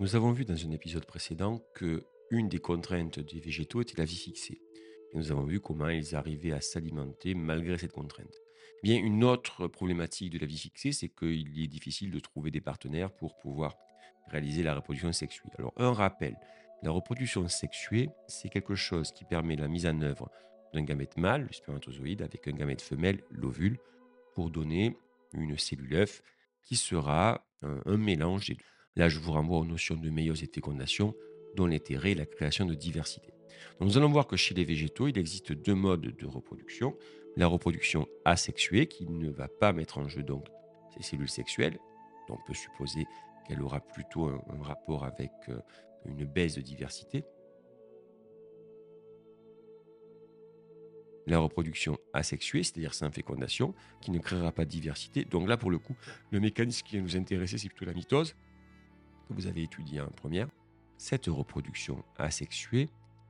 Nous avons vu dans un épisode précédent que une des contraintes des végétaux était la vie fixée. Nous avons vu comment ils arrivaient à s'alimenter malgré cette contrainte. Eh bien, une autre problématique de la vie fixée, c'est qu'il est difficile de trouver des partenaires pour pouvoir réaliser la reproduction sexuée. Alors, un rappel, la reproduction sexuée, c'est quelque chose qui permet la mise en œuvre d'un gamète mâle, le spermatozoïde, avec un gamète femelle, l'ovule, pour donner une cellule œuf qui sera un, mélange. Là, je vous renvoie aux notions de méiose et fécondation, dont l'intérêt est la création de diversité. nous allons voir que chez les végétaux, il existe deux modes de reproduction. La reproduction asexuée, qui ne va pas mettre en jeu donc ces cellules sexuelles. on peut supposer qu'elle aura plutôt un, un rapport avec euh, une baisse de diversité. la reproduction asexuée, c'est-à-dire sans fécondation, qui ne créera pas de diversité. Donc là, pour le coup, le mécanisme qui va nous intéresser, c'est plutôt la mitose que vous avez étudié en première, cette reproduction asexuée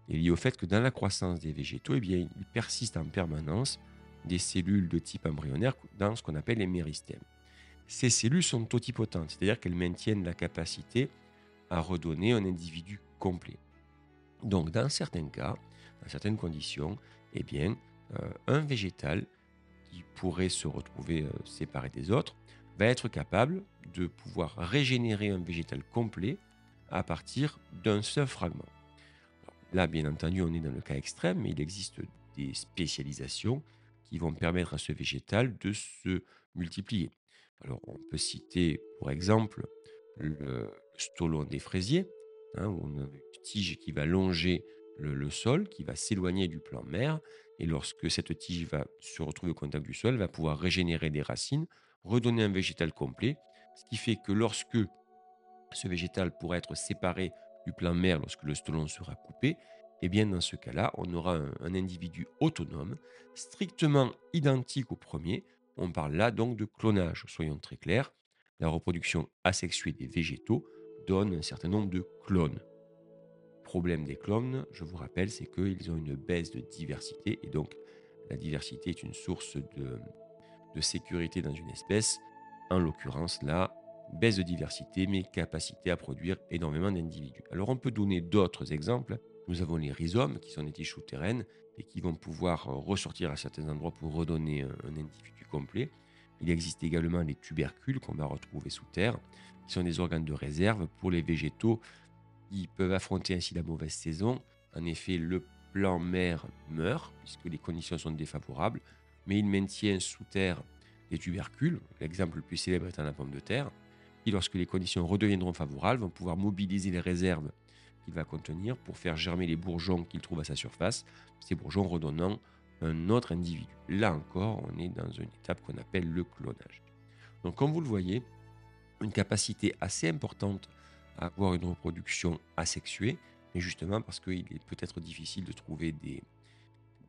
est liée au fait que dans la croissance des végétaux, eh bien, il persiste en permanence des cellules de type embryonnaire dans ce qu'on appelle les méristèmes. Ces cellules sont totipotentes, c'est-à-dire qu'elles maintiennent la capacité à redonner un individu complet. Donc, dans certains cas, dans certaines conditions, eh bien, euh, un végétal qui pourrait se retrouver euh, séparé des autres va être capable de pouvoir régénérer un végétal complet à partir d'un seul fragment. Là, bien entendu, on est dans le cas extrême, mais il existe des spécialisations qui vont permettre à ce végétal de se multiplier. Alors, on peut citer, pour exemple, le stolon des fraisiers, hein, où on a une tige qui va longer le, le sol, qui va s'éloigner du plan mère, et lorsque cette tige va se retrouver au contact du sol, va pouvoir régénérer des racines redonner un végétal complet, ce qui fait que lorsque ce végétal pourra être séparé du plan mère lorsque le stolon sera coupé, eh bien dans ce cas-là, on aura un, individu autonome, strictement identique au premier. On parle là donc de clonage, soyons très clairs. La reproduction asexuée des végétaux donne un certain nombre de clones. Problème des clones, je vous rappelle, c'est qu'ils ont une baisse de diversité et donc la diversité est une source de, de sécurité dans une espèce, en l'occurrence là, baisse de diversité, mais capacité à produire énormément d'individus. Alors on peut donner d'autres exemples. Nous avons les rhizomes, qui sont des tiges souterraines et qui vont pouvoir ressortir à certains endroits pour redonner un, individu complet. Il existe également les tubercules qu'on va retrouver sous terre, qui sont des organes de réserve pour les végétaux qui peuvent affronter ainsi la mauvaise saison. En effet, le plan mère meurt, puisque les conditions sont défavorables mais il maintient sous terre les tubercules. L'exemple le plus célèbre étant la pomme de terre, qui, lorsque les conditions redeviendront favorables, vont pouvoir mobiliser les réserves qu'il va contenir pour faire germer les bourgeons qu'il trouve à sa surface, ces bourgeons redonnant un autre individu. Là encore, on est dans une étape qu'on appelle le clonage. Donc, comme vous le voyez, une capacité assez importante à avoir une reproduction asexuée, mais justement parce qu'il est peut-être difficile de trouver des,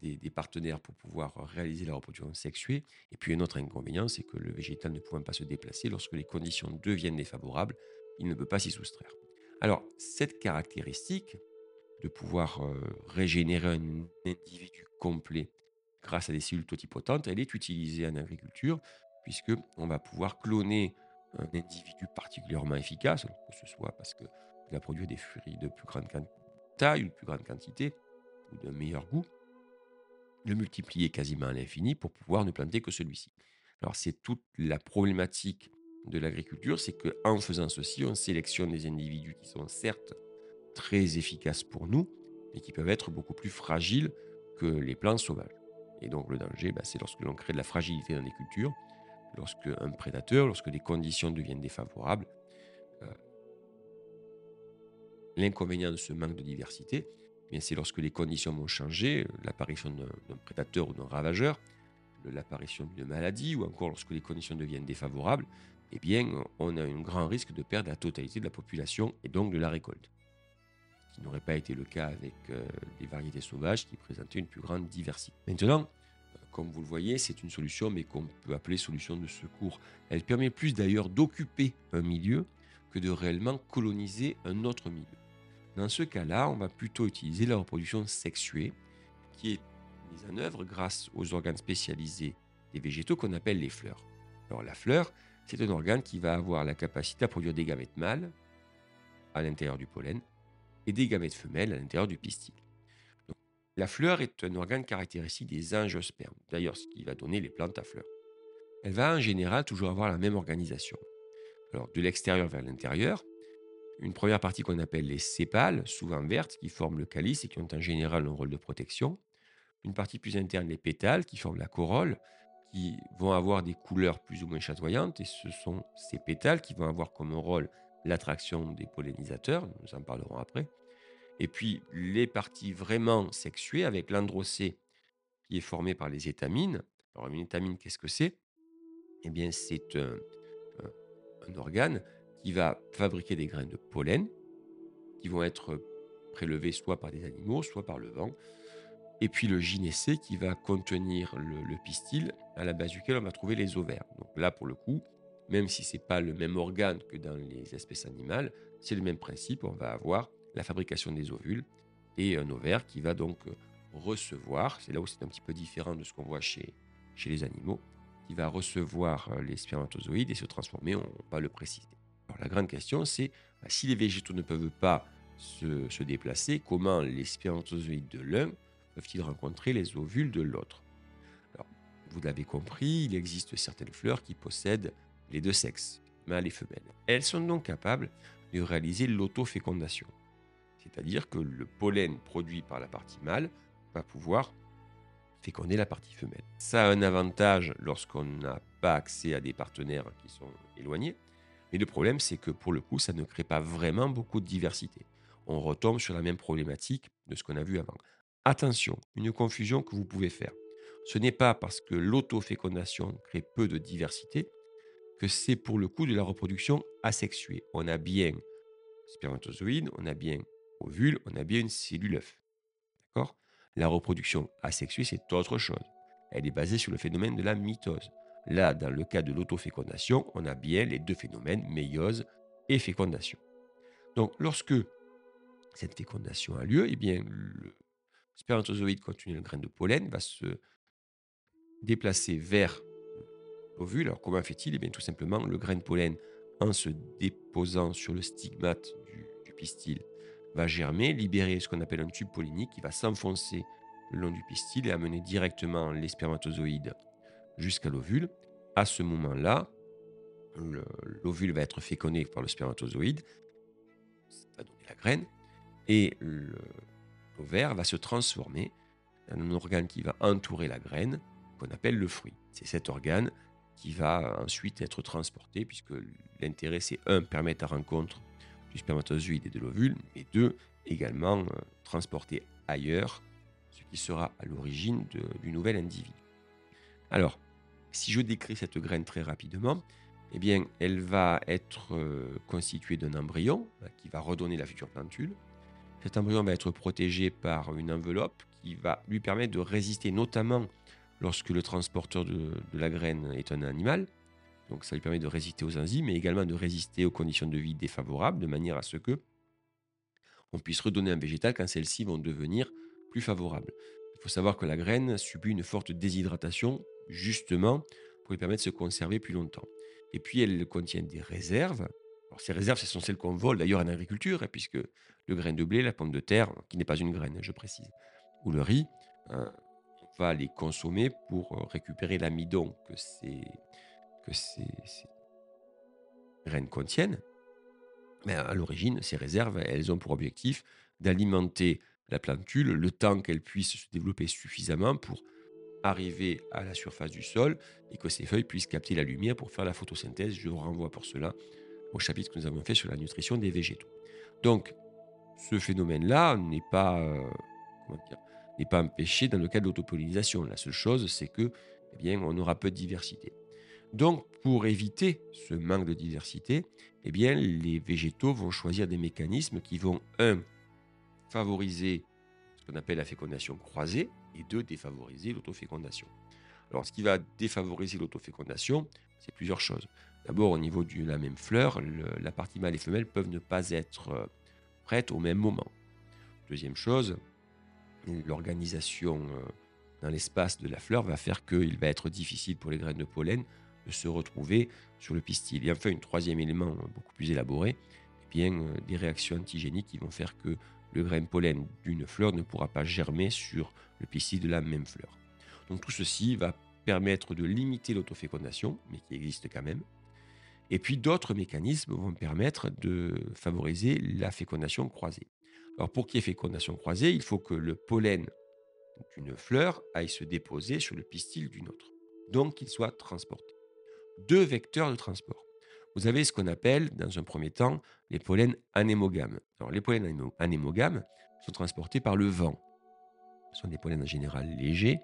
des, partenaires pour pouvoir réaliser la reproduction sexuée. Et puis un autre inconvénient, c'est que le végétal ne pouvant pas se déplacer, lorsque les conditions deviennent défavorables, il ne peut pas s'y soustraire. Alors, cette caractéristique de pouvoir euh, régénérer un individu complet grâce à des cellules totipotentes, elle est utilisée en agriculture, puisque on va pouvoir cloner un individu particulièrement efficace, que ce soit parce qu'il va produire des fruits de plus grande taille, de plus grande quantité, ou d'un meilleur goût, le multiplier quasiment à l'infini pour pouvoir ne planter que celui-ci. Alors c'est toute la problématique de l'agriculture, c'est qu'en faisant ceci, on sélectionne des individus qui sont certes très efficaces pour nous, mais qui peuvent être beaucoup plus fragiles que les plantes sauvages. Et donc le danger, bah, c'est lorsque l'on crée de la fragilité dans les cultures, lorsque un prédateur, lorsque les conditions deviennent défavorables. Euh, l'inconvénient de ce manque de diversité, c'est lorsque les conditions vont changer, l'apparition d'un prédateur ou d'un ravageur, l'apparition d'une maladie, ou encore lorsque les conditions deviennent défavorables, eh bien, on a un grand risque de perdre la totalité de la population et donc de la récolte. Ce qui n'aurait pas été le cas avec euh, les variétés sauvages qui présentaient une plus grande diversité. Maintenant, euh, comme vous le voyez, c'est une solution, mais qu'on peut appeler solution de secours. Elle permet plus d'ailleurs d'occuper un milieu que de réellement coloniser un autre milieu. Dans ce cas-là, on va plutôt utiliser la reproduction sexuée, qui est mise en œuvre grâce aux organes spécialisés des végétaux qu'on appelle les fleurs. Alors la fleur, c'est un organe qui va avoir la capacité à produire des gamètes mâles à l'intérieur du pollen et des gamètes femelles à l'intérieur du pistil. la fleur est un organe caractéristique des angiospermes, d'ailleurs ce qui va donner les plantes à fleurs. Elle va en général toujours avoir la même organisation. Alors de l'extérieur vers l'intérieur, une première partie qu'on appelle les sépales, souvent vertes, qui forment le calice et qui ont en général un rôle de protection. Une partie plus interne, les pétales, qui forment la corolle, qui vont avoir des couleurs plus ou moins chatoyantes, et ce sont ces pétales qui vont avoir comme rôle l'attraction des pollinisateurs, nous en parlerons après. Et puis les parties vraiment sexuées avec l'androcée qui est formé par les étamines. Alors une étamine, qu'est-ce que c'est? Eh bien c'est un, un, organe qui va fabriquer des graines de pollen qui vont être prélevées soit par des animaux, soit par le vent. Et puis le gynécée qui va contenir le, pistil à la base duquel on va trouver les ovaires. Donc là, pour le coup, même si ce n'est pas le même organe que dans les espèces animales, c'est le même principe. On va avoir la fabrication des ovules et un ovaire qui va donc recevoir, c'est là où c'est un petit peu différent de ce qu'on voit chez, chez les animaux, qui va recevoir les spermatozoïdes et se transformer, on va le préciser. La grande question, c'est bah, si les végétaux ne peuvent pas se, se déplacer, comment les spermatozoïdes de l'un peuvent-ils rencontrer les ovules de l'autre? Vous l'avez compris, il existe certaines fleurs qui possèdent les deux sexes, mâles et femelles. Elles sont donc capables de réaliser l'autofécondation. C'est-à-dire que le pollen produit par la partie mâle va pouvoir féconder la partie femelle. Ça a un avantage lorsqu'on n'a pas accès à des partenaires qui sont éloignés. Mais le problème, c'est que pour le coup, ça ne crée pas vraiment beaucoup de diversité. On retombe sur la même problématique de ce qu'on a vu avant. Attention, une confusion que vous pouvez faire. Ce n'est pas parce que l'autofécondation crée peu de diversité que c'est pour le coup de la reproduction asexuée. On a bien spermatozoïde, on a bien ovule, on a bien une cellule œuf. D'accord? La reproduction asexuée, c'est autre chose. Elle est basée sur le phénomène de la mitose. Là, dans le cas de l'autofécondation, on a bien les deux phénomènes, méiose et fécondation. Donc, lorsque cette fécondation a lieu, eh bien, le spermatozoïde contenant une graine de pollen va se déplacer vers l'ovule. Alors, comment fait-il? Eh bien, tout simplement, le grain de pollen, en se déposant sur le stigmate du, du pistil, va germer, libérer ce qu'on appelle un tube pollinique qui va s'enfoncer le long du pistil et amener directement les spermatozoïdes jusqu'à l'ovule. À ce moment-là, l'ovule va être fécondé par le spermatozoïde, ça va donner la graine, et l'ovaire va se transformer en un organe qui va entourer la graine, qu'on appelle le fruit. C'est cet organe qui va ensuite être transporté, puisque l'intérêt, c'est un, permettre la rencontre du spermatozoïde et de l'ovule, et deux, également euh, transporter ailleurs, ce qui sera à l'origine du nouvel individu. Alors, si je décris cette graine très rapidement, eh bien, elle va être euh, constituée d'un embryon euh, qui va redonner la future plantule. Cet embryon va être protégé par une enveloppe qui va lui permettre de résister, notamment lorsque le transporteur de, la graine est un animal. Donc, ça lui permet de résister aux enzymes, mais également de résister aux conditions de vie défavorables, de manière à ce que on puisse redonner un végétal quand celles-ci vont devenir plus favorables. Il faut savoir que la graine subit une forte déshydratation justement pour lui permettre de se conserver plus longtemps. Et puis, elle contient des réserves. Alors, ces réserves, ce sont celles qu'on vole d'ailleurs en agriculture, hein, puisque le grain de blé, la pomme de terre, qui n'est pas une graine, je précise, ou le riz, hein, on va les consommer pour euh, récupérer l'amidon que ces, que ces, graines contiennent. Mais à l'origine, ces réserves, elles ont pour objectif d'alimenter la plantule le temps qu'elle puisse se développer suffisamment pour arriver à la surface du sol et que ces feuilles puissent capter la lumière pour faire la photosynthèse. Je vous renvoie pour cela au chapitre que nous avons fait sur la nutrition des végétaux. Donc, ce phénomène-là n'est pas, euh, pas empêché dans le cas de l'autopollinisation. La seule chose, c'est que, eh bien, on aura peu de diversité. Donc, pour éviter ce manque de diversité, eh bien, les végétaux vont choisir des mécanismes qui vont, un, favoriser appelle la fécondation croisée, et deux, défavoriser l'autofécondation. Alors, ce qui va défavoriser l'autofécondation, c'est plusieurs choses. D'abord, au niveau de la même fleur, la partie mâle et femelle peuvent ne pas être euh, prêtes au même moment. Deuxième chose, l'organisation euh, dans l'espace de la fleur va faire qu'il va être difficile pour les graines de pollen de se retrouver sur le pistil. Et enfin, un troisième élément beaucoup plus élaboré, bien, euh, des réactions antigéniques qui vont faire que le grain pollen d'une fleur ne pourra pas germer sur le pistil de la même fleur. Donc tout ceci va permettre de limiter l'autofécondation, mais qui existe quand même. Et puis d'autres mécanismes vont permettre de favoriser la fécondation croisée. Alors pour qu'il y ait fécondation croisée, il faut que le pollen d'une fleur aille se déposer sur le pistil d'une autre. Donc qu'il soit transporté. Deux vecteurs de transport. Vous avez ce qu'on appelle, dans un premier temps, les pollens anémogames. Les pollens anémogames sont transportés par le vent. Ce sont des pollens en général légers,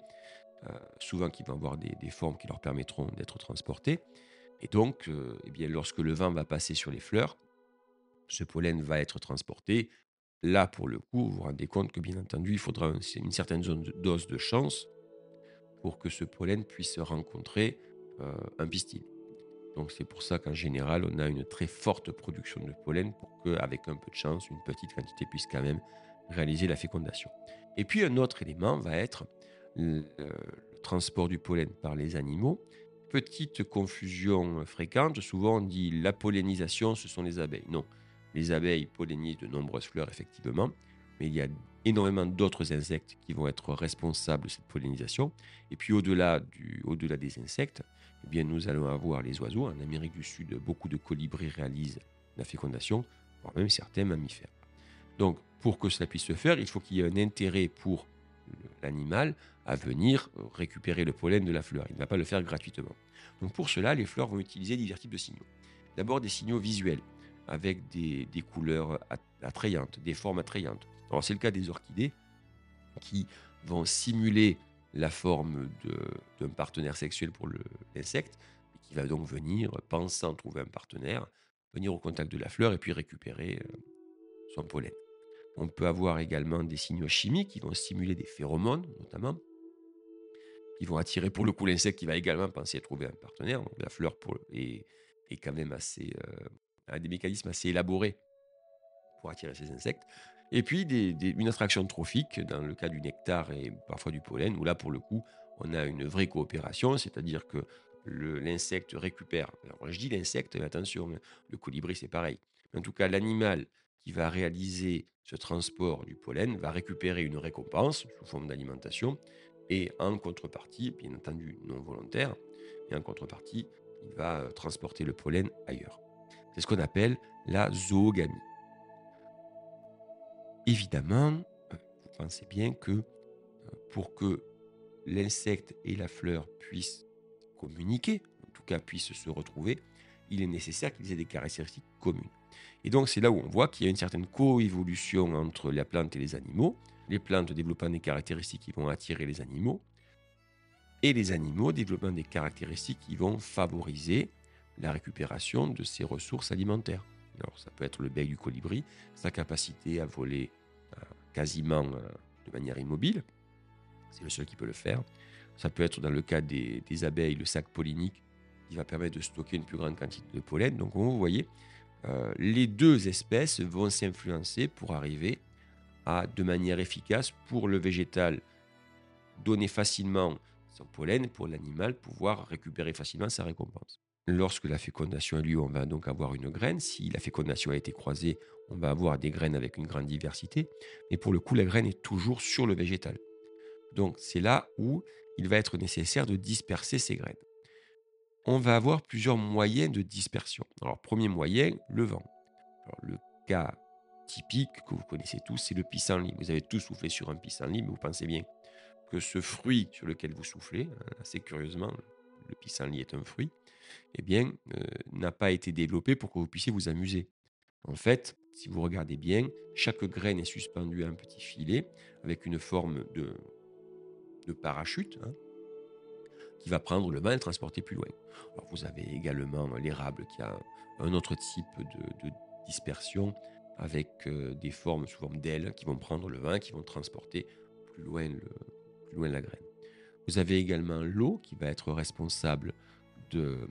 euh, souvent qui vont avoir des, formes qui leur permettront d'être transportés. Et donc, euh, eh bien, lorsque le vent va passer sur les fleurs, ce pollen va être transporté. Là, pour le coup, vous vous rendez compte que, bien entendu, il faudra une certaine dose de chance pour que ce pollen puisse rencontrer euh, un pistil. Donc c'est pour ça qu'en général, on a une très forte production de pollen pour qu'avec un peu de chance, une petite quantité puisse quand même réaliser la fécondation. Et puis un autre élément va être le, transport du pollen par les animaux. Petite confusion fréquente, souvent on dit la pollinisation, ce sont les abeilles. Non, les abeilles pollinisent de nombreuses fleurs, effectivement, mais il y a énormément d'autres insectes qui vont être responsables de cette pollinisation. Et puis au-delà, au-delà des insectes, eh bien, nous allons avoir les oiseaux. En Amérique du Sud, beaucoup de colibris réalisent la fécondation, voire même certains mammifères. Donc, pour que cela puisse se faire, il faut qu'il y ait un intérêt pour l'animal à venir récupérer le pollen de la fleur. Il ne va pas le faire gratuitement. Donc pour cela, les fleurs vont utiliser divers types de signaux. D'abord des signaux visuels, avec des, couleurs attrayantes, des formes attrayantes. Alors c'est le cas des orchidées, qui vont simuler la forme d'un partenaire sexuel pour l'insecte, qui va donc venir, pensant trouver un partenaire, venir au contact de la fleur et puis récupérer euh, son pollen. On peut avoir également des signaux chimiques qui vont stimuler des phéromones, notamment, qui vont attirer pour le coup l'insecte qui va également penser à trouver un partenaire. La fleur est, est, quand même assez, euh, a des mécanismes assez élaborés pour attirer ces insectes. Et puis une attraction trophique dans le cas du nectar et parfois du pollen, où là pour le coup on a une vraie coopération, c'est-à-dire que l'insecte récupère. Alors je dis l'insecte, mais attention, le colibri c'est pareil. En tout cas, l'animal qui va réaliser ce transport du pollen va récupérer une récompense sous forme d'alimentation et en contrepartie, bien entendu non volontaire, et en contrepartie, il va transporter le pollen ailleurs. C'est ce qu'on appelle la zoogamie. Évidemment, euh, vous pensez bien que euh, pour que l'insecte et la fleur puissent communiquer, en tout cas puissent se retrouver, il est nécessaire qu'ils aient des caractéristiques communes. Et donc c'est là où on voit qu'il y a une certaine coévolution entre la plante et les animaux, les plantes développant des caractéristiques qui vont attirer les animaux, et les animaux développant des caractéristiques qui vont favoriser la récupération de ces ressources alimentaires. Alors ça peut être le bec du colibri, sa capacité à voler euh, quasiment euh, de manière immobile, c'est le seul qui peut le faire. Ça peut être dans le cas des, abeilles, le sac pollinique, qui va permettre de stocker une plus grande quantité de pollen. Donc vous voyez, euh, les deux espèces vont s'influencer pour arriver à, de manière efficace, pour le végétal, donner facilement son pollen, pour l'animal, pouvoir récupérer facilement sa récompense. Lorsque la fécondation a lieu, on va donc avoir une graine. Si la fécondation a été croisée, on va avoir des graines avec une grande diversité. Mais pour le coup, la graine est toujours sur le végétal. Donc c'est là où il va être nécessaire de disperser ces graines on va avoir plusieurs moyens de dispersion. Alors, premier moyen, le vent. le cas typique que vous connaissez tous, c'est le pissenlit. Vous avez tous soufflé sur un pissenlit, mais vous pensez bien que ce fruit sur lequel vous soufflez, hein, assez curieusement, le pissenlit est un fruit, eh bien, euh, n'a pas été développé pour que vous puissiez vous amuser. En fait, si vous regardez bien, chaque graine est suspendue à un petit filet avec une forme de, parachute. Hein, qui va prendre le vent et le transporter plus loin. Alors vous avez également l'érable qui a un autre type de, dispersion avec euh, des formes sous forme d'ailes qui vont prendre le vent, qui vont transporter plus loin, plus loin la graine. Vous avez également l'eau qui va être responsable de,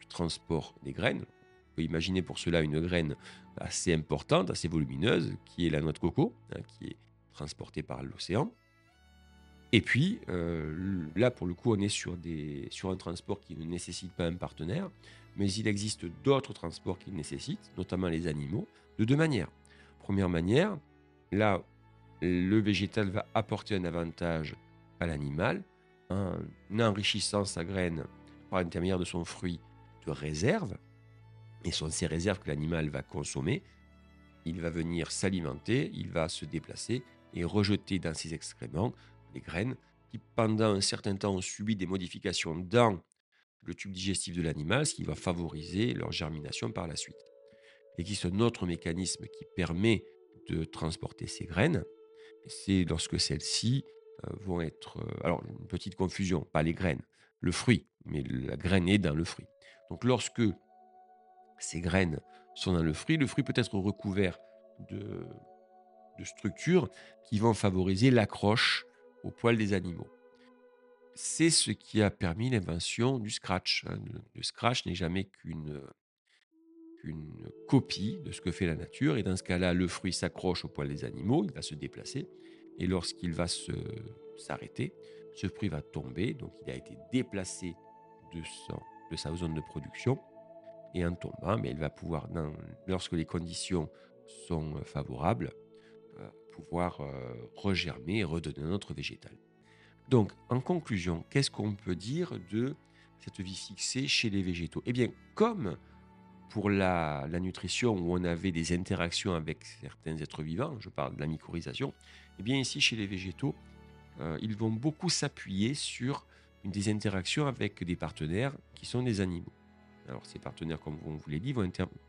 du transport des graines. On peut imaginer pour cela une graine assez importante, assez volumineuse, qui est la noix de coco, hein, qui est transportée par l'océan. Et puis, euh, là, pour le coup, on est sur, des, sur un transport qui ne nécessite pas un partenaire, mais il existe d'autres transports qu'il nécessite, notamment les animaux, de deux manières. Première manière, là, le végétal va apporter un avantage à l'animal en enrichissant sa graine par l'intermédiaire de son fruit de réserve, et sont ces réserves que l'animal va consommer, il va venir s'alimenter, il va se déplacer et rejeter dans ses excréments les graines qui, pendant un certain temps, ont subi des modifications dans le tube digestif de l'animal, ce qui va favoriser leur germination par la suite. Il existe un autre mécanisme qui permet de transporter ces graines, c'est lorsque celles-ci euh, vont être... Euh, alors, une petite confusion, pas les graines, le fruit, mais la graine est dans le fruit. Donc lorsque ces graines sont dans le fruit, le fruit peut être recouvert de, structures qui vont favoriser l'accroche au poil des animaux. C'est ce qui a permis l'invention du scratch. Hein. Le scratch n'est jamais qu'une qu'une copie de ce que fait la nature. Et dans ce cas-là, le fruit s'accroche au poil des animaux, il va se déplacer. Et lorsqu'il va s'arrêter, ce fruit va tomber. Donc il a été déplacé de, sa zone de production. Et en tombant, mais il va pouvoir, lorsque les conditions sont favorables, euh, pouvoir euh, regermer et redonner un autre végétal. Donc, en conclusion, qu'est-ce qu'on peut dire de cette vie fixée chez les végétaux? Eh bien, comme pour la, nutrition où on avait des interactions avec certains êtres vivants, je parle de la mycorhisation, eh bien ici chez les végétaux, euh, ils vont beaucoup s'appuyer sur des interactions avec des partenaires qui sont des animaux. Alors ces partenaires, comme on vous l'a dit, vont intervenir.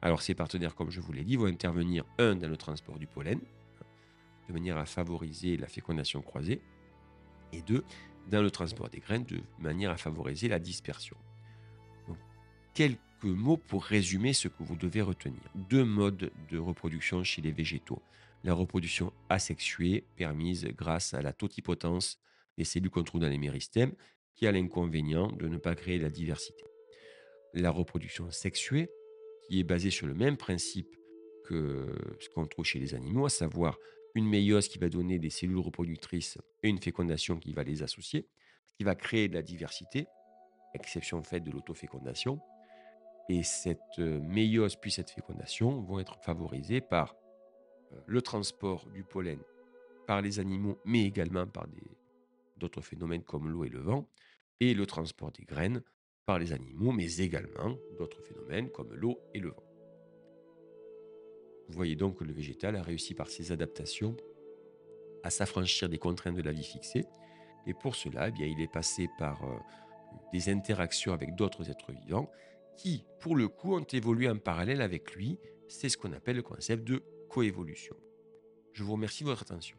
Alors ces partenaires, comme je vous l'ai dit, vont intervenir un dans le transport du pollen, de manière à favoriser la fécondation croisée, et deux dans le transport des graines, de manière à favoriser la dispersion. Quelques mots pour résumer ce que vous devez retenir. Deux modes de reproduction chez les végétaux. La reproduction asexuée, permise grâce à la totipotence des cellules qu'on trouve dans les méristèmes, qui a l'inconvénient de ne pas créer la diversité. La reproduction sexuée, qui est basée sur le même principe que ce qu'on trouve chez les animaux, à savoir une méiose qui va donner des cellules reproductrices et une fécondation qui va les associer, qui va créer de la diversité, exception faite de l'autofécondation. Et cette euh, méiose puis cette fécondation vont être favorisées par euh, le transport du pollen par les animaux, mais également par d'autres phénomènes comme l'eau et le vent, et le transport des graines par les animaux, mais également d'autres phénomènes comme l'eau et le vent. Vous voyez donc que le végétal a réussi par ses adaptations à s'affranchir des contraintes de la vie fixée, et pour cela, eh bien, il est passé par euh, des interactions avec d'autres êtres vivants qui, pour le coup, ont évolué en parallèle avec lui. C'est ce qu'on appelle le concept de coévolution. Je vous remercie de votre attention.